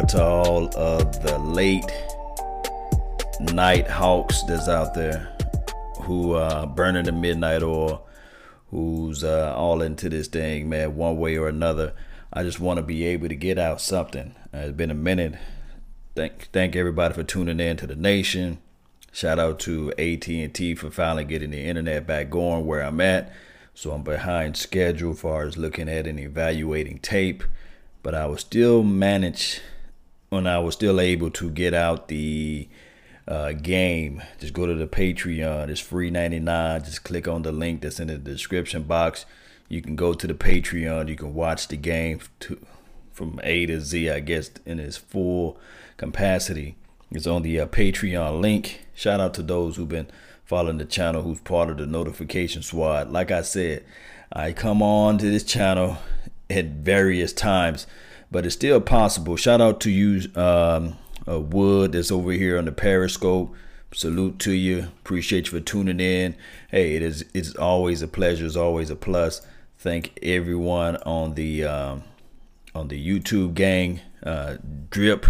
out to all of the late night hawks that's out there who are burning the midnight oil, who's uh, all into this thing, man, one way or another. I just want to be able to get out something. Uh, it's been a minute. Thank thank everybody for tuning in to the nation. Shout out to AT&T for finally getting the internet back going where I'm at. So I'm behind schedule as far as looking at and evaluating tape, but I will still manage when I was still able to get out the uh, game. Just go to the Patreon. It's free 99. Just click on the link that's in the description box. You can go to the Patreon. You can watch the game to, from A to Z, I guess, in its full capacity. It's on the uh, Patreon link. Shout out to those who've been following the channel, who's part of the notification squad. Like I said, I come on to this channel at various times, but it's still possible. Shout out to you, um, uh, Wood, that's over here on the Periscope. Salute to you. Appreciate you for tuning in. Hey, it is it's always a pleasure. It's always a plus. Thank everyone on the um, on the YouTube gang. Uh, Drip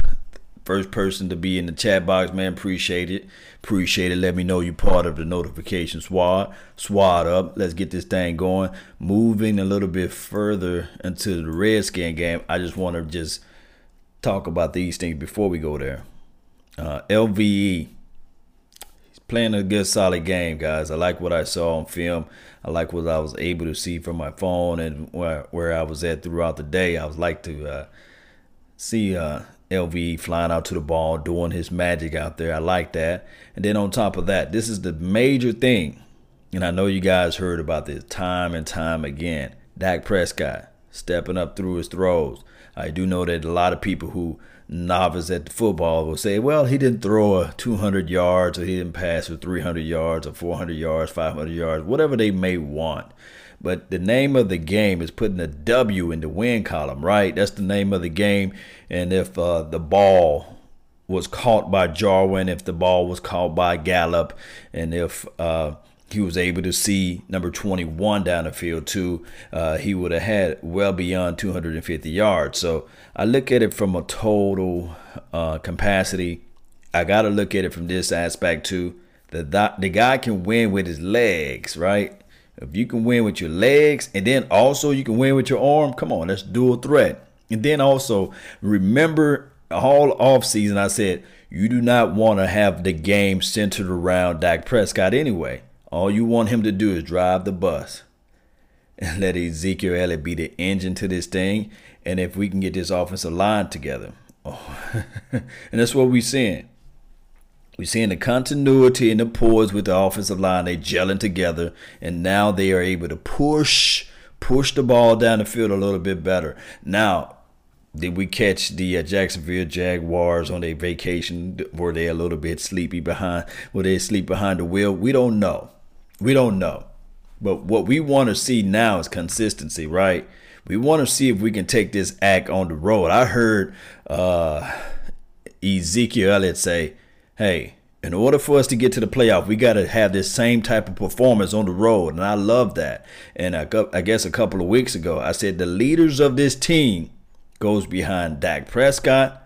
First person to be in the chat box, man. Appreciate it. Appreciate it. Let me know you're part of the notification squad. Swad up. Let's get this thing going. Moving a little bit further into the Redskin game. I just want to just talk about these things before we go there. Uh, LVE. He's playing a good, solid game, guys. I like what I saw on film. I like what I was able to see from my phone and where, where I was at throughout the day. I was like to uh, see uh, LV flying out to the ball, doing his magic out there. I like that. And then on top of that, this is the major thing. And I know you guys heard about this time and time again. Dak Prescott stepping up through his throws. I do know that a lot of people who novice at football will say, well, he didn't throw a 200 yards or he didn't pass for 300 yards or 400 yards, 500 yards, whatever they may want. But the name of the game is putting a W in the win column, right? That's the name of the game. And if uh, the ball was caught by Jarwin, if the ball was caught by Gallup, and if uh, he was able to see number 21 down the field too, uh, he would have had well beyond 250 yards. So I look at it from a total uh, capacity. I got to look at it from this aspect too. The, the guy can win with his legs, right? If you can win with your legs and then also you can win with your arm, come on, that's dual threat. And then also remember all off season I said you do not want to have the game centered around Dak Prescott anyway. All you want him to do is drive the bus and let Ezekiel Elliott be the engine to this thing. And if we can get this offensive line together, oh, and that's what we're seeing. We're seeing the continuity and the poise with the offensive line. They gelling together, and now they are able to push push the ball down the field a little bit better. Now, did we catch the uh, Jacksonville Jaguars on their vacation? Were they a little bit sleepy behind? Were they sleep behind the wheel? We don't know. We don't know. But what we want to see now is consistency, right? We want to see if we can take this act on the road. I heard uh, Ezekiel Elliott say, hey, in order for us to get to the playoff, we got to have this same type of performance on the road. And I love that. And I, I guess a couple of weeks ago, I said the leaders of this team goes behind Dak Prescott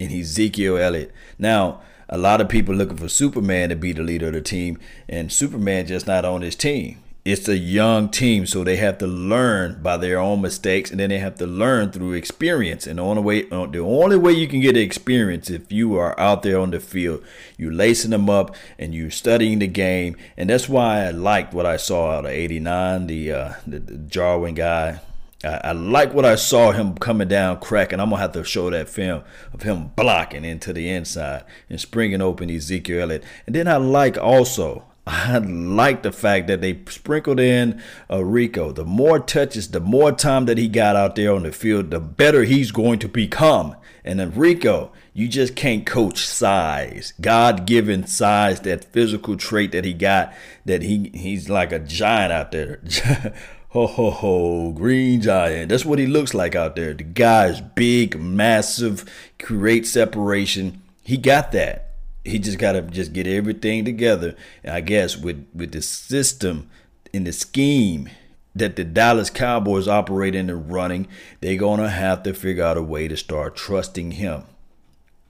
and Ezekiel Elliott. Now, a lot of people looking for Superman to be the leader of the team, and Superman just not on his team it's a young team, so they have to learn by their own mistakes, and then they have to learn through experience. And the only way, uh, the only way you can get experience if you are out there on the field, you lacing them up and you studying the game. And that's why I liked what I saw out of '89, the, uh, the, the Jarwin guy. I, I like what I saw him coming down, cracking. I'm gonna have to show that film of him blocking into the inside and springing open Ezekiel Elliott. And then I like also I like the fact that they sprinkled in uh, Rico. The more touches, the more time that he got out there on the field, the better he's going to become. And then Rico, you just can't coach size, God given size, that physical trait that he got, that he he's like a giant out there. ho ho ho, green giant. That's what he looks like out there. The guy's big, massive, create separation. He got that he just got to just get everything together. And I guess with with the system and the scheme that the Dallas Cowboys operate in the running, they're to have to figure out a way to start trusting him.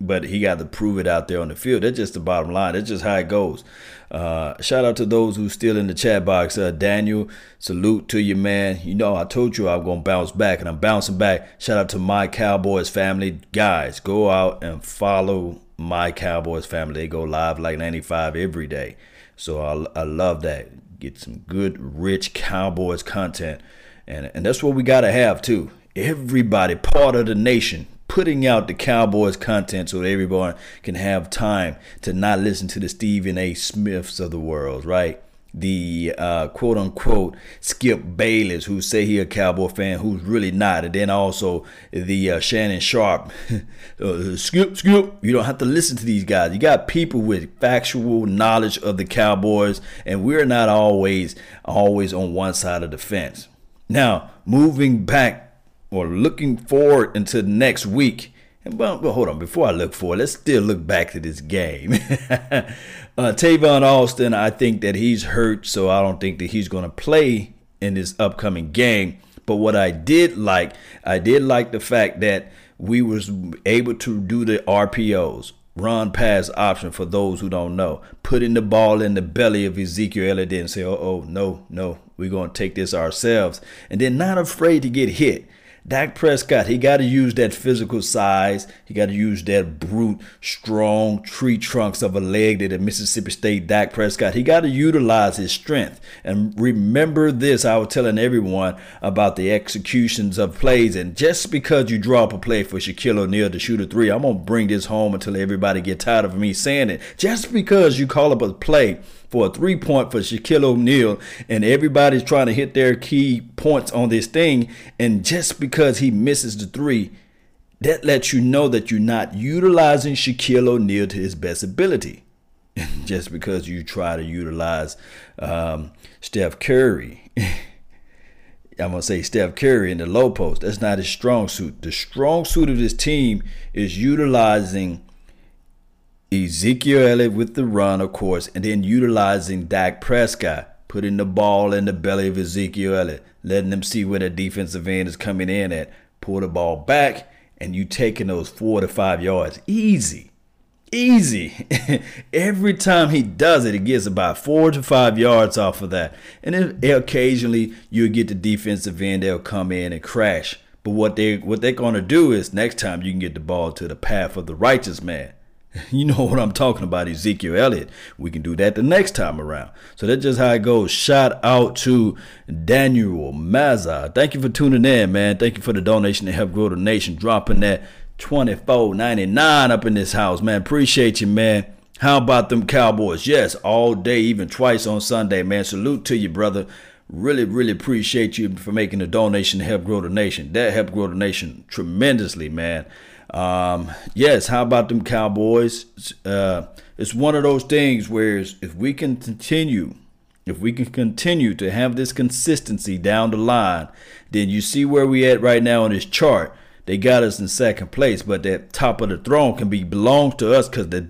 But he got to prove it out there on the field. That's just the bottom line. That's just how it goes. Uh, shout out to those who's still in the chat box. Uh, Daniel, salute to you, man. You know, I told you I'm to bounce back, and I'm bouncing back. Shout out to my Cowboys family. Guys, go out and follow my Cowboys family. They go live like 95 every day. So I, I love that get some good, rich Cowboys content. And, and that's what we got to have too. Everybody, part of the nation, putting out the Cowboys content so everyone can have time to not listen to the Stephen A. Smiths of the world, right? The uh, quote unquote Skip Bayless, who say he a Cowboy fan, who's really not, and then also the uh, Shannon Sharpe, uh, Skip Skip. You don't have to listen to these guys. You got people with factual knowledge of the Cowboys, and we're not always always on one side of the fence. Now, moving back or looking forward into next week. Well, well, hold on. Before I look forward, let's still look back to this game. Uh, Tavon Austin, I think that he's hurt, so I don't think that he's going to play in this upcoming game. But what I did like, I did like the fact that we was able to do the RPOs, run pass option for those who don't know, putting the ball in the belly of Ezekiel Elliott and say, oh, oh, no, no, we're going to take this ourselves. And then not afraid to get hit. Dak Prescott, he got to use that physical size. He got to use that brute, strong tree trunks of a leg that a Mississippi State Dak Prescott. He got to utilize his strength. And remember this, I was telling everyone about the executions of plays. And just because you draw up a play for Shaquille O'Neal to shoot a three, I'm going to bring this home until everybody get tired of me saying it. Just because you call up a play for a three point for Shaquille O'Neal, and everybody's trying to hit their key points on this thing. And just because he misses the three, that lets you know that you're not utilizing Shaquille O'Neal to his best ability. just because you try to utilize um, Steph Curry. I'm gonna say Steph Curry in the low post. That's not his strong suit. The strong suit of this team is utilizing Ezekiel Elliott with the run, of course, and then utilizing Dak Prescott, putting the ball in the belly of Ezekiel Elliott, letting them see where the defensive end is coming in at, pull the ball back, and you taking those four to five yards. Easy. Easy. Every time he does it, he gets about four to five yards off of that. And then occasionally you'll get the defensive end, they'll come in and crash. But what they what they're gonna do is next time you can get the ball to the path of the righteous man. You know what I'm talking about, Ezekiel Elliott. We can do that the next time around. So that's just how it goes. Shout out to Daniel Mazza. Thank you for tuning in, man. Thank you for the donation to help grow the nation. Dropping that 24.99 up in this house, man. Appreciate you, man. How about them Cowboys? Yes, all day, even twice on Sunday, man. Salute to you, brother. Really, really appreciate you for making the donation to help grow the nation. That helped grow the nation tremendously, man. Um, yes, how about them Cowboys? Uh, it's one of those things where if we can continue, if we can continue to have this consistency down the line, then you see where we at right now on this chart. They got us in second place, but that top of the throne can be belongs to us because the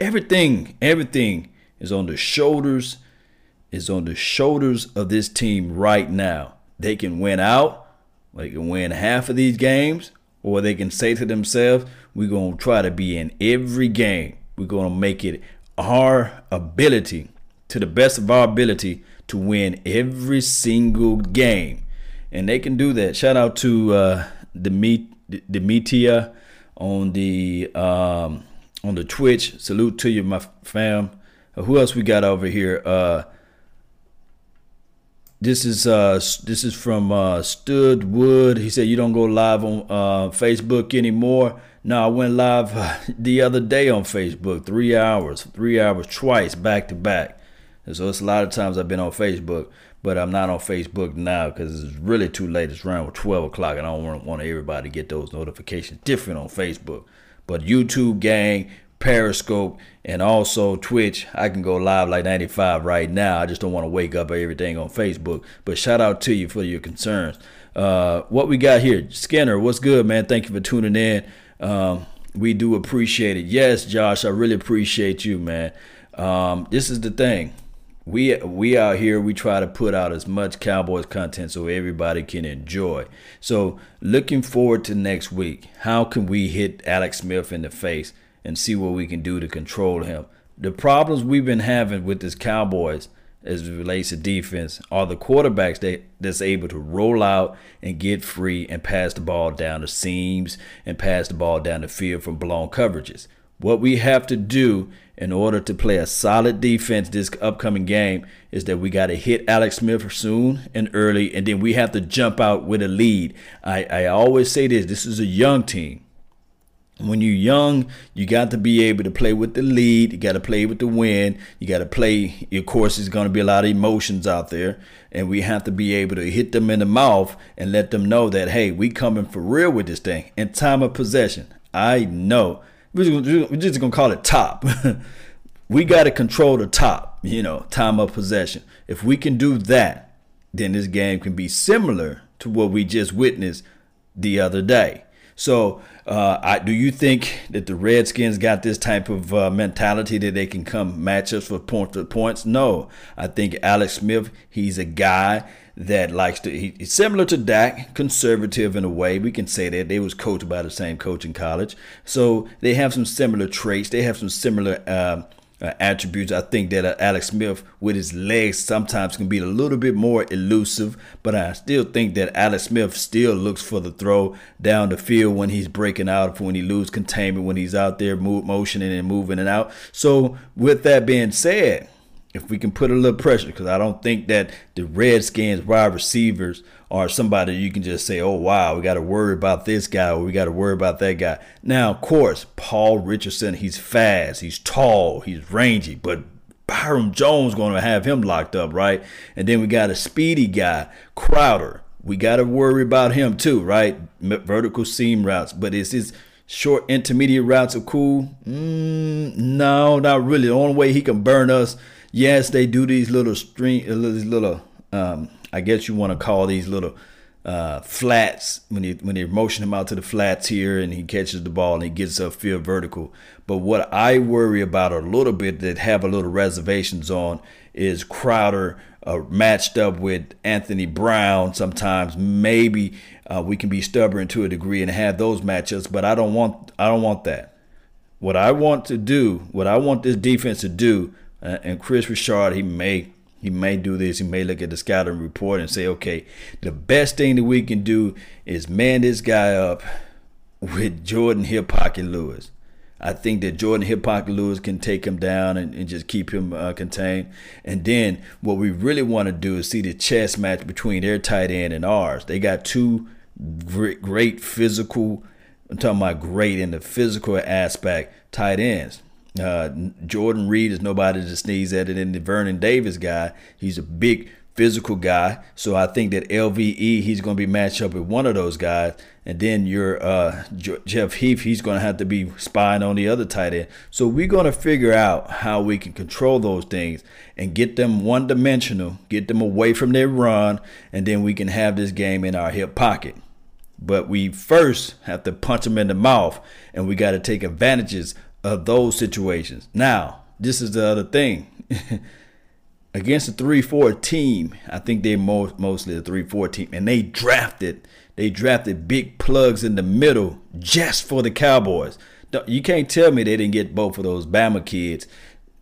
everything, everything is on the shoulders, is on the shoulders of this team right now. They can win out, they can win half of these games, or they can say to themselves, we're going to try to be in every game. We're going to make it our ability, to the best of our ability, to win every single game. And they can do that. Shout out to uh, Demetia on the um, on the Twitch. Salute to you, my fam. Who else we got over here? Uh, this is uh this is from uh Stud Wood. He said you don't go live on uh Facebook anymore. No, I went live uh, the other day on Facebook, three hours, three hours twice back to back. And so it's a lot of times I've been on Facebook, but I'm not on Facebook now because it's really too late. It's around 12 o'clock, and I don't want, want everybody to get those notifications different on Facebook. But YouTube gang, Periscope, and also Twitch. I can go live like 95 right now. I just don't want to wake up everything on Facebook. But shout out to you for your concerns. Uh, what we got here, Skinner, what's good, man? Thank you for tuning in. Um, we do appreciate it. Yes, Josh, I really appreciate you, man. Um, this is the thing. we we out here we try to put out as much Cowboys content so everybody can enjoy. So looking forward to next week. How can we hit Alex Smith in the face and see what we can do to control him? The problems we've been having with this Cowboys as it relates to defense are the quarterbacks that, that's able to roll out and get free and pass the ball down the seams and pass the ball down the field from blown coverages. What we have to do in order to play a solid defense this upcoming game is that we got to hit Alex Smith soon and early, and then we have to jump out with a lead. I, I always say this this is a young team. When you're young, you got to be able to play with the lead. You got to play with the win. You got to play. Of course, there's going to be a lot of emotions out there, and we have to be able to hit them in the mouth and let them know that hey, we coming for real with this thing. In time of possession, I know we're just gonna call it top. we got to control the top, you know, time of possession. If we can do that, then this game can be similar to what we just witnessed the other day. So, uh, I, do you think that the Redskins got this type of uh, mentality that they can come match us for point for points? No, I think Alex Smith, he's a guy that likes to. He, he's similar to Dak, conservative in a way. We can say that they was coached by the same coach in college, so they have some similar traits. They have some similar. Uh, uh, attributes. I think that uh, Alex Smith, with his legs, sometimes can be a little bit more elusive, but I still think that Alex Smith still looks for the throw down the field when he's breaking out, when he loses containment, when he's out there move, motioning and moving and out. So, with that being said, if we can put a little pressure, because I don't think that the Redskins wide receivers are somebody you can just say, oh, wow, we got to worry about this guy or we got to worry about that guy. Now, of course, Paul Richardson, he's fast, he's tall, he's rangy, but Byron Jones going to have him locked up, right? And then we got a speedy guy, Crowder. We got to worry about him too, right? Vertical seam routes, but it's his short intermediate routes are cool. Mm, no, not really. The only way he can burn us yes, they do these little string, uh, these little, um, I guess you want to call these little uh, flats when you when they motion him out to the flats here and he catches the ball and he gets up field vertical. But what I worry about a little bit that have a little reservations on is Crowder uh, matched up with Anthony Brown. Sometimes maybe uh, we can be stubborn to a degree and have those matchups, but I don't want I don't want that. What I want to do, what I want this defense to do uh, and Kris Richard, he may he may do this. He may look at the scouting report and say, okay, the best thing that we can do is man this guy up with Jourdan Hip Pocket Lewis. I think that Jourdan Hip Pocket Lewis can take him down and, and just keep him uh, contained. And then what we really want to do is see the chess match between their tight end and ours. They got two great, great physical, I'm talking about great in the physical aspect, tight ends. Uh, Jordan Reed is nobody to sneeze at, and then the Vernon Davis guy, he's a big physical guy. So I think that LVE, he's going to be matched up with one of those guys. And then your uh, Jeff Heath, he's going to have to be spying on the other tight end. So we're going to figure out how we can control those things and get them one dimensional, get them away from their run, and then we can have this game in our hip pocket. But we first have to punch them in the mouth, and we got to take advantages of those situations. Now, this is the other thing. Against a 3-4 team, I think they're most, mostly a 3-4 team, and they drafted they drafted big plugs in the middle just for the Cowboys. You can't tell me they didn't get both of those Bama kids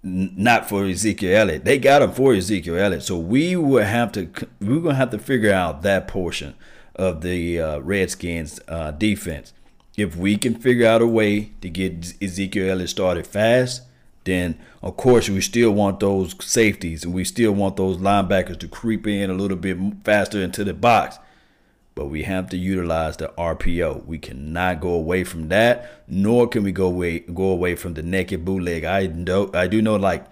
not for Ezekiel Elliott. They got them for Ezekiel Elliott. So we will have to we're gonna have to figure out that portion of the uh, Redskins uh, defense. If we can figure out a way to get Ezekiel Elliott started fast, then of course we still want those safeties and we still want those linebackers to creep in a little bit faster into the box. But we have to utilize the RPO. We cannot go away from that, nor can we go away go away from the naked bootleg. I know I do know like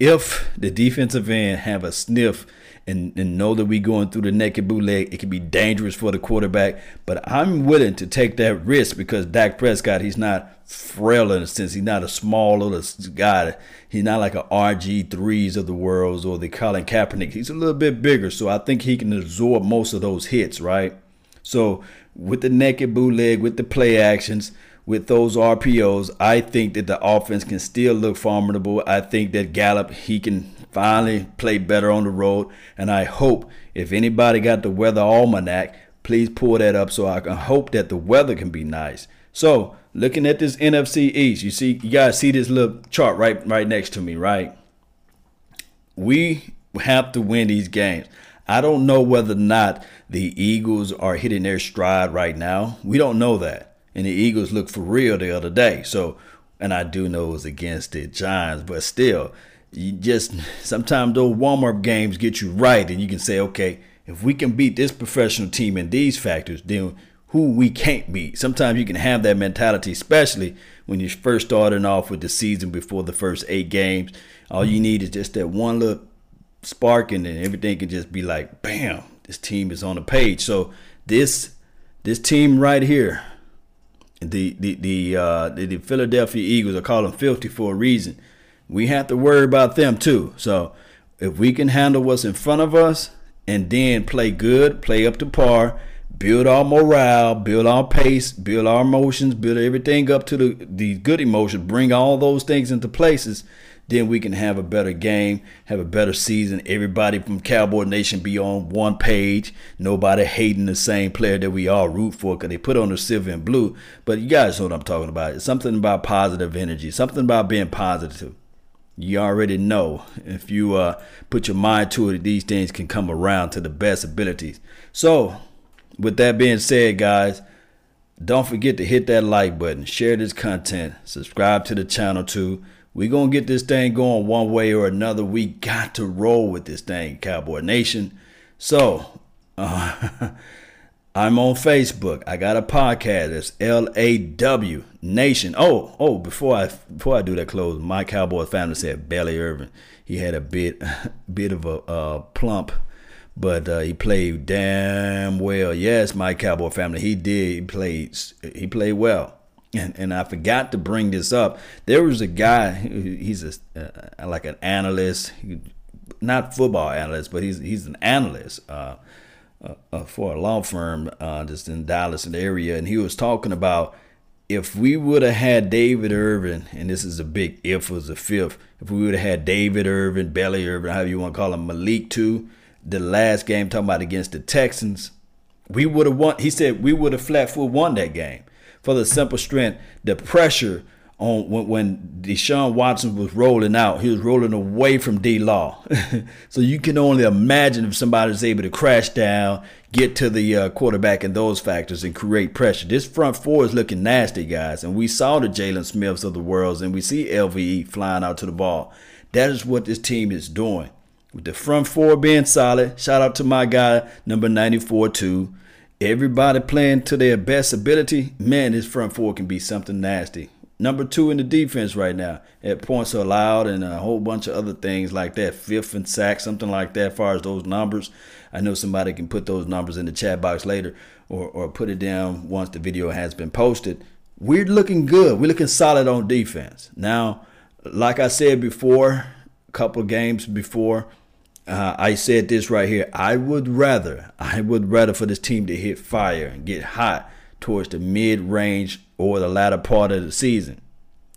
if the defensive end have a sniff and, and know that we going through the naked bootleg, it can be dangerous for the quarterback. But I'm willing to take that risk because Dak Prescott, he's not frail in a sense. He's not a small little guy. He's not like a RG3s of the world or the Colin Kaepernick. He's a little bit bigger, so I think he can absorb most of those hits, right? So with the naked bootleg, with the play actions, with those RPOs, I think that the offense can still look formidable. I think that Gallup, he can finally play better on the road. And I hope if anybody got the weather almanac, please pull that up so I can hope that the weather can be nice. So looking at this NFC East, you see, you guys see this little chart right right next to me, right? We have to win these games. I don't know whether or not the Eagles are hitting their stride right now. We don't know that and the Eagles looked for real the other day. So, and I do know it was against the Giants, but still, you just sometimes those warm up games get you right, and you can say, okay, if we can beat this professional team in these factors, then who we can't beat. Sometimes you can have that mentality, especially when you're first starting off with the season before the first eight games. All you need is just that one little spark, and then everything can just be like, bam, this team is on the page. So this this team right here the the the, uh, the, the Philadelphia Eagles are calling filthy for a reason. We have to worry about them too. So if we can handle what's in front of us and then play good, play up to par, build our morale, build our pace, build our emotions, build everything up to the the good emotions, bring all those things into places, then we can have a better game, have a better season. Everybody from Cowboy Nation be on one page. Nobody hating the same player that we all root for because they put on the silver and blue. But you guys know what I'm talking about. It's something about positive energy, something about being positive. You already know if you uh, put your mind to it, these things can come around to the best abilities. So, with that being said, guys, don't forget to hit that like button, share this content, subscribe to the channel too we gonna get this thing going one way or another. We got to roll with this thing, Cowboy Nation. So, uh, I'm on Facebook. I got a podcast. It's L A W Nation. Oh, oh! Before I before I do that close, my Cowboy family said Belly Irvin. He had a bit bit of a uh, plump, but uh, he played damn well. Yes, my Cowboy family. He did. He played. He played well and, and I forgot to bring this up. There was a guy. He's a uh, like an analyst, not football analyst, but he's he's an analyst uh, uh, for a law firm uh, just in Dallas area, and he was talking about if we would have had David Irving, and this is a big if was a fifth. If we would have had David Irving, Belly Irvin, however you want to call him, Malik too, the last game talking about against the Texans, we would have won. He said we would have flat foot won that game for the simple strength, the pressure on when, when Deshaun Watson was rolling out, he was rolling away from D Law. so you can only imagine if somebody is able to crash down, get to the uh, quarterback and those factors and create pressure. This front four is looking nasty, guys. And we saw the Jaylon Smiths of the world and we see LVE flying out to the ball. That is what this team is doing. With the front four being solid, shout out to my guy, number 94 too everybody playing to their best ability, man, this front four can be something nasty. Number two in the defense right now at points allowed and a whole bunch of other things like that. Fifth and sack, something like that, as far as those numbers. I know somebody can put those numbers in the chat box later or, or put it down once the video has been posted. We're looking good. We're looking solid on defense. Now, like I said before, a couple games before, uh, I said this right here. I would rather, I would rather for this team to hit fire and get hot towards the mid range or the latter part of the season.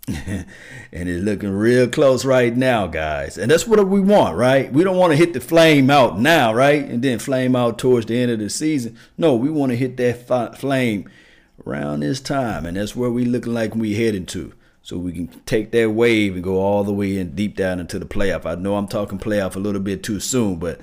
and it's looking real close right now, guys. And that's what we want, right? We don't want to hit the flame out now, right? And then flame out towards the end of the season. No, we want to hit that flame around this time. And that's where we looking like we heading to so we can take that wave and go all the way in deep down into the playoff. I know I'm talking playoff a little bit too soon, but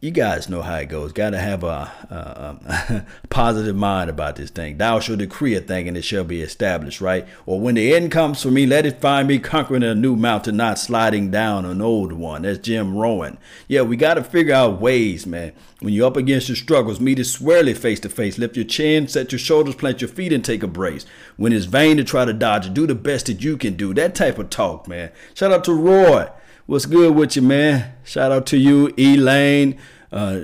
you guys know how it goes. Got to have a, a, a, positive mind about this thing. Thou shall decree a thing and it shall be established, right? Or when the end comes for me, let it find me conquering a new mountain, not sliding down an old one. That's Jim Rohn. Yeah, we got to figure out ways, man. When you're up against your struggles, meet it squarely face to face. Lift your chin, set your shoulders, plant your feet, and take a brace. When it's vain to try to dodge it, do the best that you can do. That type of talk, man. Shout out to Roy. What's good with you, man? Shout out to you, Elaine. Uh,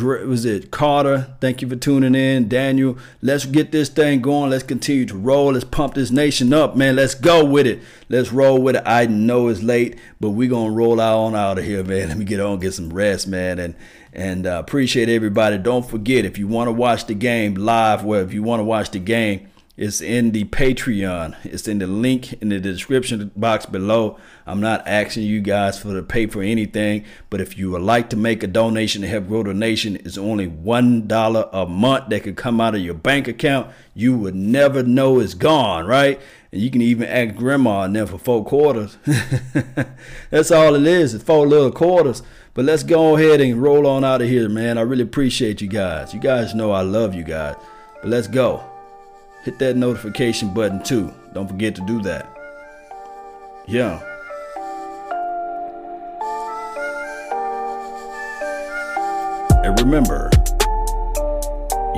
was it Carter? Thank you for tuning in, Daniel. Let's get this thing going. Let's continue to roll. Let's pump this nation up, man. Let's go with it. Let's roll with it. I know it's late, but we gonna roll out on out of here, man. Let me get on, get some rest, man, and and uh, appreciate everybody. Don't forget if you want to watch the game live, well, if you want to watch the game It's in the Patreon. It's in the link in the description box below. I'm not asking you guys for to pay for anything, but if you would like to make a donation to help grow the nation, it's only one dollar a month that could come out of your bank account. You would never know it's gone, right? And you can even ask grandma and them for four quarters. That's all it is. It's four little quarters. But let's go ahead and roll on out of here, man. I really appreciate you guys. You guys know I love you guys. But let's go. Hit that notification button too. Don't forget to do that. Yeah. And remember,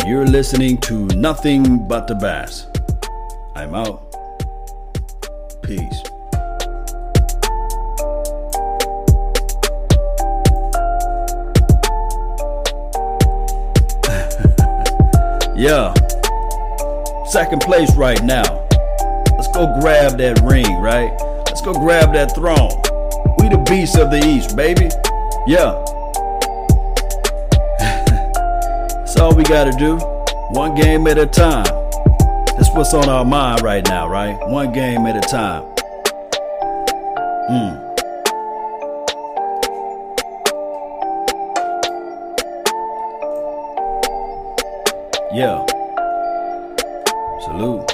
you're listening to Nothing But the Bass. I'm out. Peace. yeah. Second place right now. Let's go grab that ring, right? Let's go grab that throne. We the beasts of the East, baby. Yeah. That's all we gotta do. One game at a time. That's what's on our mind right now, right? One game at a time. Mm. Yeah. Salute.